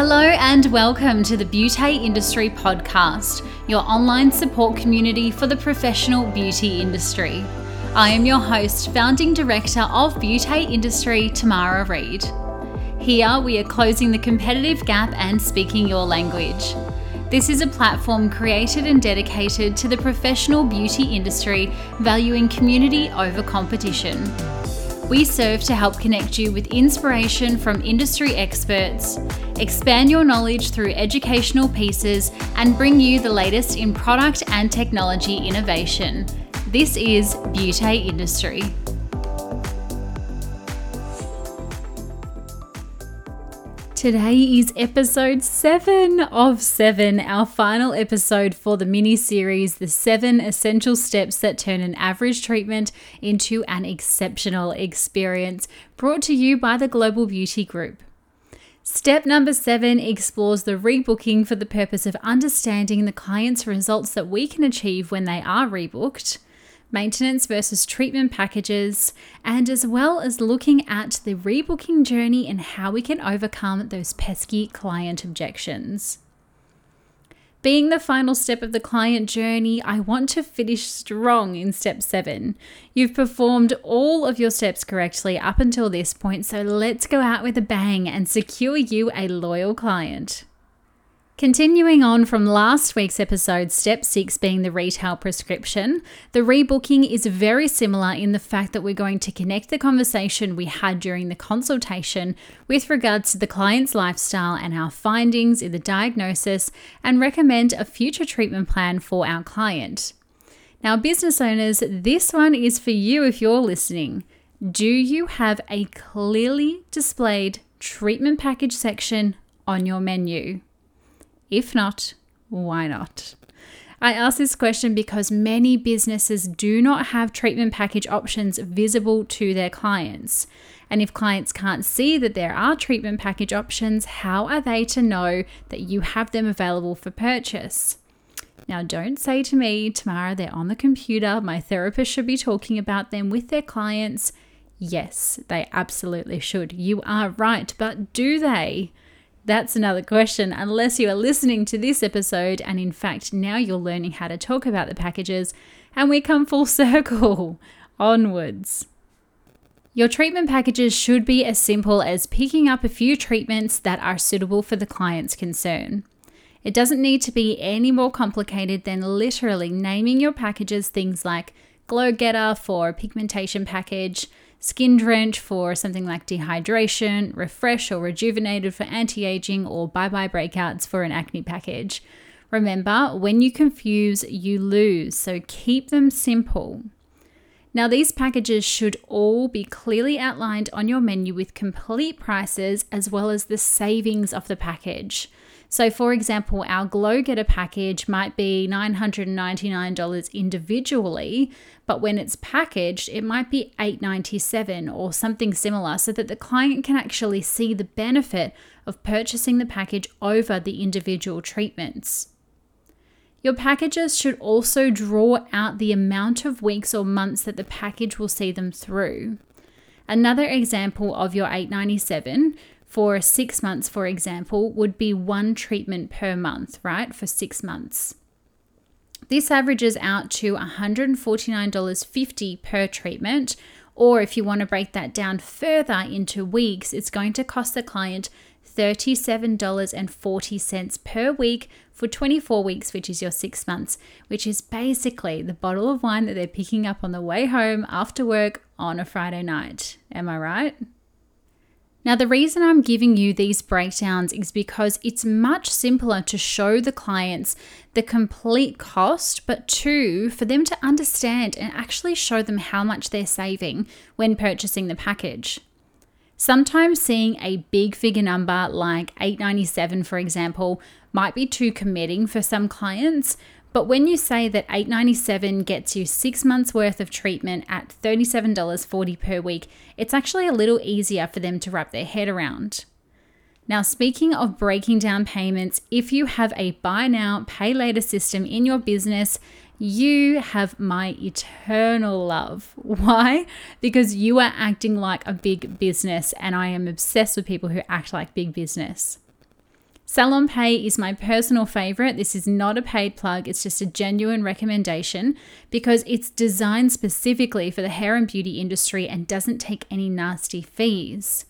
Hello and welcome to the Beauty Industry Podcast, your online support community for the professional beauty industry. I am your host, founding director of Beauty Industry, Tamara Reid. Here we are closing the competitive gap and speaking your language. This is a platform created and dedicated to the professional beauty industry, valuing community over competition. We serve to help connect you with inspiration from industry experts, expand your knowledge through educational pieces, and bring you the latest in product and technology innovation. This is Beauty Industry. Today is episode 7 of 7, our final episode for the mini series The 7 Essential Steps That Turn an Average Treatment into an Exceptional Experience, brought to you by the Global Beauty Group. Step number 7 explores the rebooking for the purpose of understanding the client's results that we can achieve when they are rebooked maintenance versus treatment packages, and as well as looking at the rebooking journey and how we can overcome those pesky client objections. Being the final step of the client journey, I want to finish strong in step seven. You've performed all of your steps correctly up until this point, so let's go out with a bang and secure you a loyal client. Continuing on from last week's episode, step six being the retail prescription, the rebooking is very similar in the fact that we're going to connect the conversation we had during the consultation with regards to the client's lifestyle and our findings in the diagnosis and recommend a future treatment plan for our client. Now, business owners, this one is for you if you're listening. Do you have a clearly displayed treatment package section on your menu? If not, why not? I ask this question because many businesses do not have treatment package options visible to their clients. And if clients can't see that there are treatment package options, how are they to know that you have them available for purchase? Now, don't say to me, Tamara, they're on the computer. My therapist should be talking about them with their clients. Yes, they absolutely should. You are right, but do they? That's another question. Unless you are listening to this episode, and in fact, now you're learning how to talk about the packages, and we come full circle onwards. Your treatment packages should be as simple as picking up a few treatments that are suitable for the client's concern. It doesn't need to be any more complicated than literally naming your packages things like Glow Getter for pigmentation package, Skin Drench for something like dehydration, Refresh or Rejuvenated for anti aging, or Bye Bye Breakouts for an acne package. Remember, when you confuse, you lose, so keep them simple. Now, these packages should all be clearly outlined on your menu with complete prices as well as the savings of the package. So, for example, our Glow Getter package might be $999 individually, but when it's packaged, it might be $897 or something similar so that the client can actually see the benefit of purchasing the package over the individual treatments. Your packages should also draw out the amount of weeks or months that the package will see them through. Another example of your 897 for six months, for example, would be one treatment per month, right? For six months. This averages out to $149.50 per treatment. Or if you want to break that down further into weeks, it's going to cost the client $37.40 per week for 24 weeks, which is your six months, which is basically the bottle of wine that they're picking up on the way home after work on a Friday night. Am I right? Now, the reason I'm giving you these breakdowns is because it's much simpler to show the clients the complete cost, but two, for them to understand and actually show them how much they're saving when purchasing the package. Sometimes seeing a big figure number like 897 for example might be too committing for some clients, but when you say that $8.97 gets you six months worth of treatment at $37.40 per week, it's actually a little easier for them to wrap their head around. Now, speaking of breaking down payments, if you have a buy now, pay later system in your business, you have my eternal love. Why? Because you are acting like a big business, and I am obsessed with people who act like big business. Salon Pay is my personal favorite. This is not a paid plug, it's just a genuine recommendation because it's designed specifically for the hair and beauty industry and doesn't take any nasty fees.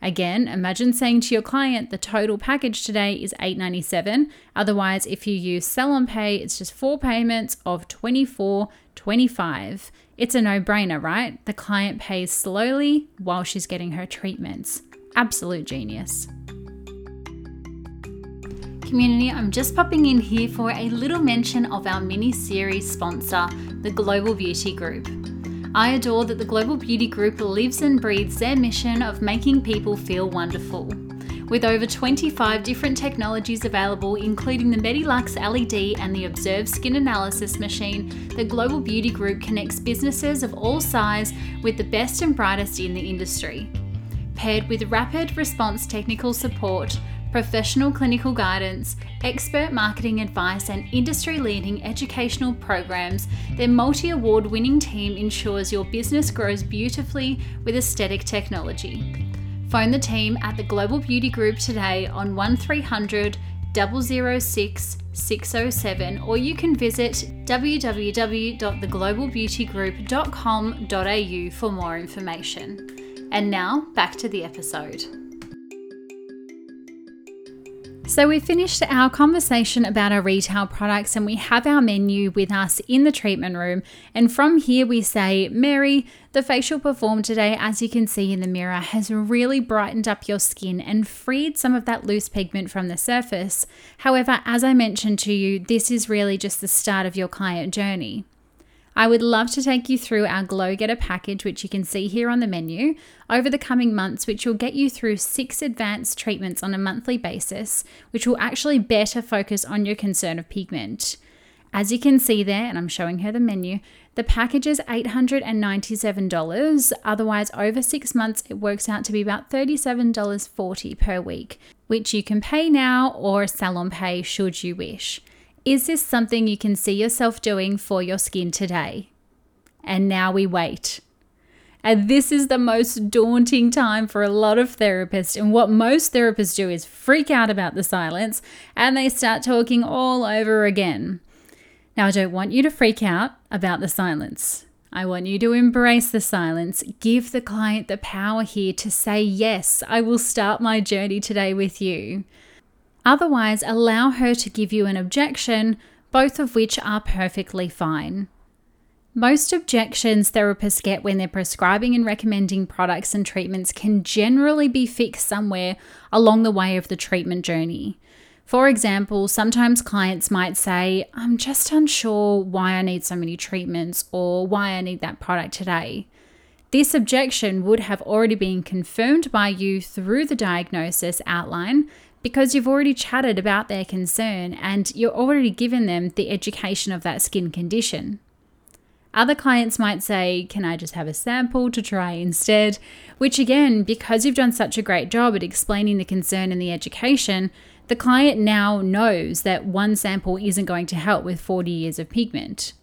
Again, imagine saying to your client the total package today is $8.97. Otherwise, if you use Salon Pay, it's just four payments of $24.25. It's a no brainer, right? The client pays slowly while she's getting her treatments. Absolute genius. Community, I'm just popping in here for a little mention of our mini series sponsor, the Global Beauty Group. I adore that the Global Beauty Group lives and breathes their mission of making people feel wonderful. With over 25 different technologies available, including the Medilux LED and the Observ Skin Analysis Machine, the Global Beauty Group connects businesses of all size with the best and brightest in the industry. Paired with rapid response technical support, professional clinical guidance, expert marketing advice, and industry leading educational programs, their multi award winning team ensures your business grows beautifully with aesthetic technology. Phone the team at the Global Beauty Group today on 1300 006 607 or you can visit www.theglobalbeautygroup.com.au for more information. And now back to the episode. So, we finished our conversation about our retail products and we have our menu with us in the treatment room. And from here, we say, Mary, the facial performed today, as you can see in the mirror, has really brightened up your skin and freed some of that loose pigment from the surface. However, as I mentioned to you, this is really just the start of your client journey. I would love to take you through our Glow Getter package, which you can see here on the menu, over the coming months, which will get you through six advanced treatments on a monthly basis, which will actually better focus on your concern of pigment. As you can see there, and I'm showing her the menu, the package is $897. Otherwise, over six months, it works out to be about $37.40 per week, which you can pay now or salon pay should you wish. Is this something you can see yourself doing for your skin today? And now we wait. And this is the most daunting time for a lot of therapists. And what most therapists do is freak out about the silence and they start talking all over again. Now, I don't want you to freak out about the silence. I want you to embrace the silence. Give the client the power here to say, Yes, I will start my journey today with you. Otherwise, allow her to give you an objection, both of which are perfectly fine. Most objections therapists get when they're prescribing and recommending products and treatments can generally be fixed somewhere along the way of the treatment journey. For example, sometimes clients might say, I'm just unsure why I need so many treatments or why I need that product today. This objection would have already been confirmed by you through the diagnosis outline because you've already chatted about their concern and you're already given them the education of that skin condition. Other clients might say, Can I just have a sample to try instead? Which, again, because you've done such a great job at explaining the concern and the education, the client now knows that one sample isn't going to help with 40 years of pigment.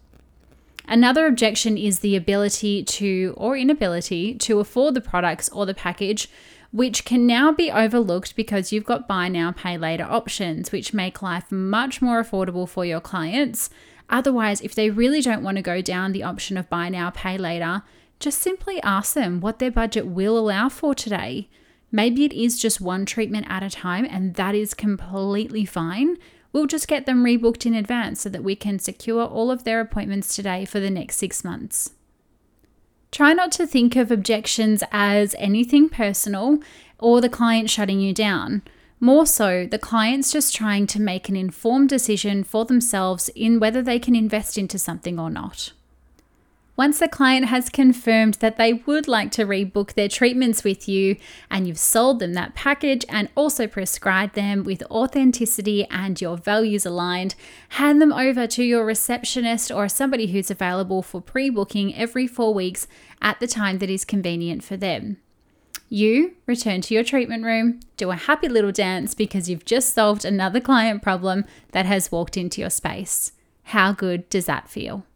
Another objection is the ability to, or inability, to afford the products or the package which can now be overlooked because you've got buy now, pay later options, which make life much more affordable for your clients. Otherwise, if they really don't want to go down the option of buy now, pay later, just simply ask them what their budget will allow for today. Maybe it is just one treatment at a time, and that is completely fine. We'll just get them rebooked in advance so that we can secure all of their appointments today for the next six months. Try not to think of objections as anything personal or the client shutting you down. More so, the client's just trying to make an informed decision for themselves in whether they can invest into something or not. Once the client has confirmed that they would like to rebook their treatments with you and you've sold them that package and also prescribed them with authenticity and your values aligned, hand them over to your receptionist or somebody who's available for pre booking every four weeks at the time that is convenient for them. You return to your treatment room, do a happy little dance because you've just solved another client problem that has walked into your space. How good does that feel?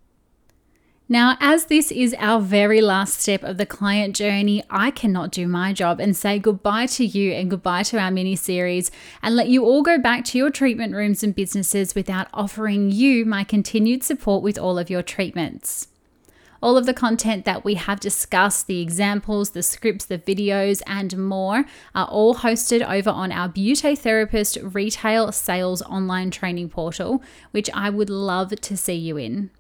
Now, as this is our very last step of the client journey, I cannot do my job and say goodbye to you and goodbye to our mini series and let you all go back to your treatment rooms and businesses without offering you my continued support with all of your treatments. All of the content that we have discussed, the examples, the scripts, the videos, and more are all hosted over on our Beauty Therapist retail sales online training portal, which I would love to see you in.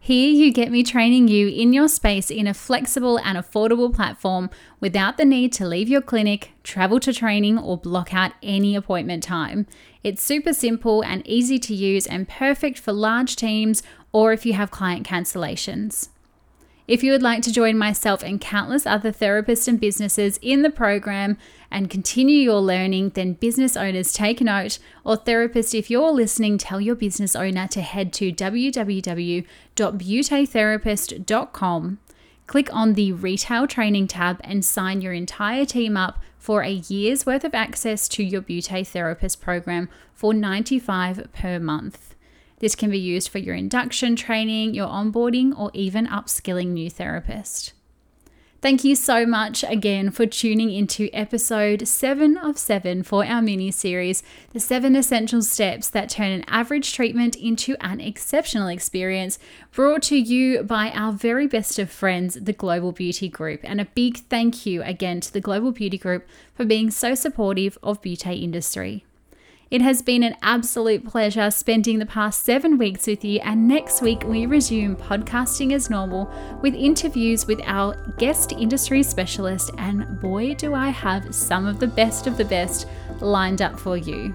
Here, you get me training you in your space in a flexible and affordable platform without the need to leave your clinic, travel to training, or block out any appointment time. It's super simple and easy to use and perfect for large teams or if you have client cancellations. If you would like to join myself and countless other therapists and businesses in the program and continue your learning, then business owners take note, or therapists, if you're listening, tell your business owner to head to www.beautytherapist.com. Click on the Retail Training tab and sign your entire team up for a year's worth of access to your Beauty Therapist program for 95 per month. This can be used for your induction training, your onboarding, or even upskilling new therapists. Thank you so much again for tuning into episode 7 of 7 for our mini series, The 7 Essential Steps That Turn an Average Treatment into an Exceptional Experience, brought to you by our very best of friends, the Global Beauty Group. And a big thank you again to the Global Beauty Group for being so supportive of beauty industry. It has been an absolute pleasure spending the past seven weeks with you, and next week we resume podcasting as normal with interviews with our guest industry specialist. And boy, do I have some of the best of the best lined up for you.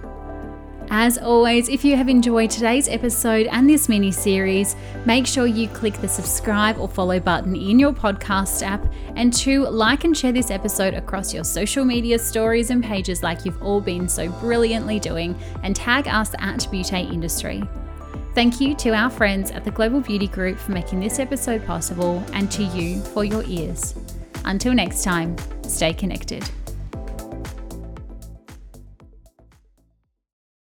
As always, if you have enjoyed today's episode and this mini series, make sure you click the subscribe or follow button in your podcast app, and to like and share this episode across your social media stories and pages like you've all been so brilliantly doing, and tag us at Beauty Industry. Thank you to our friends at the Global Beauty Group for making this episode possible, and to you for your ears. Until next time, stay connected.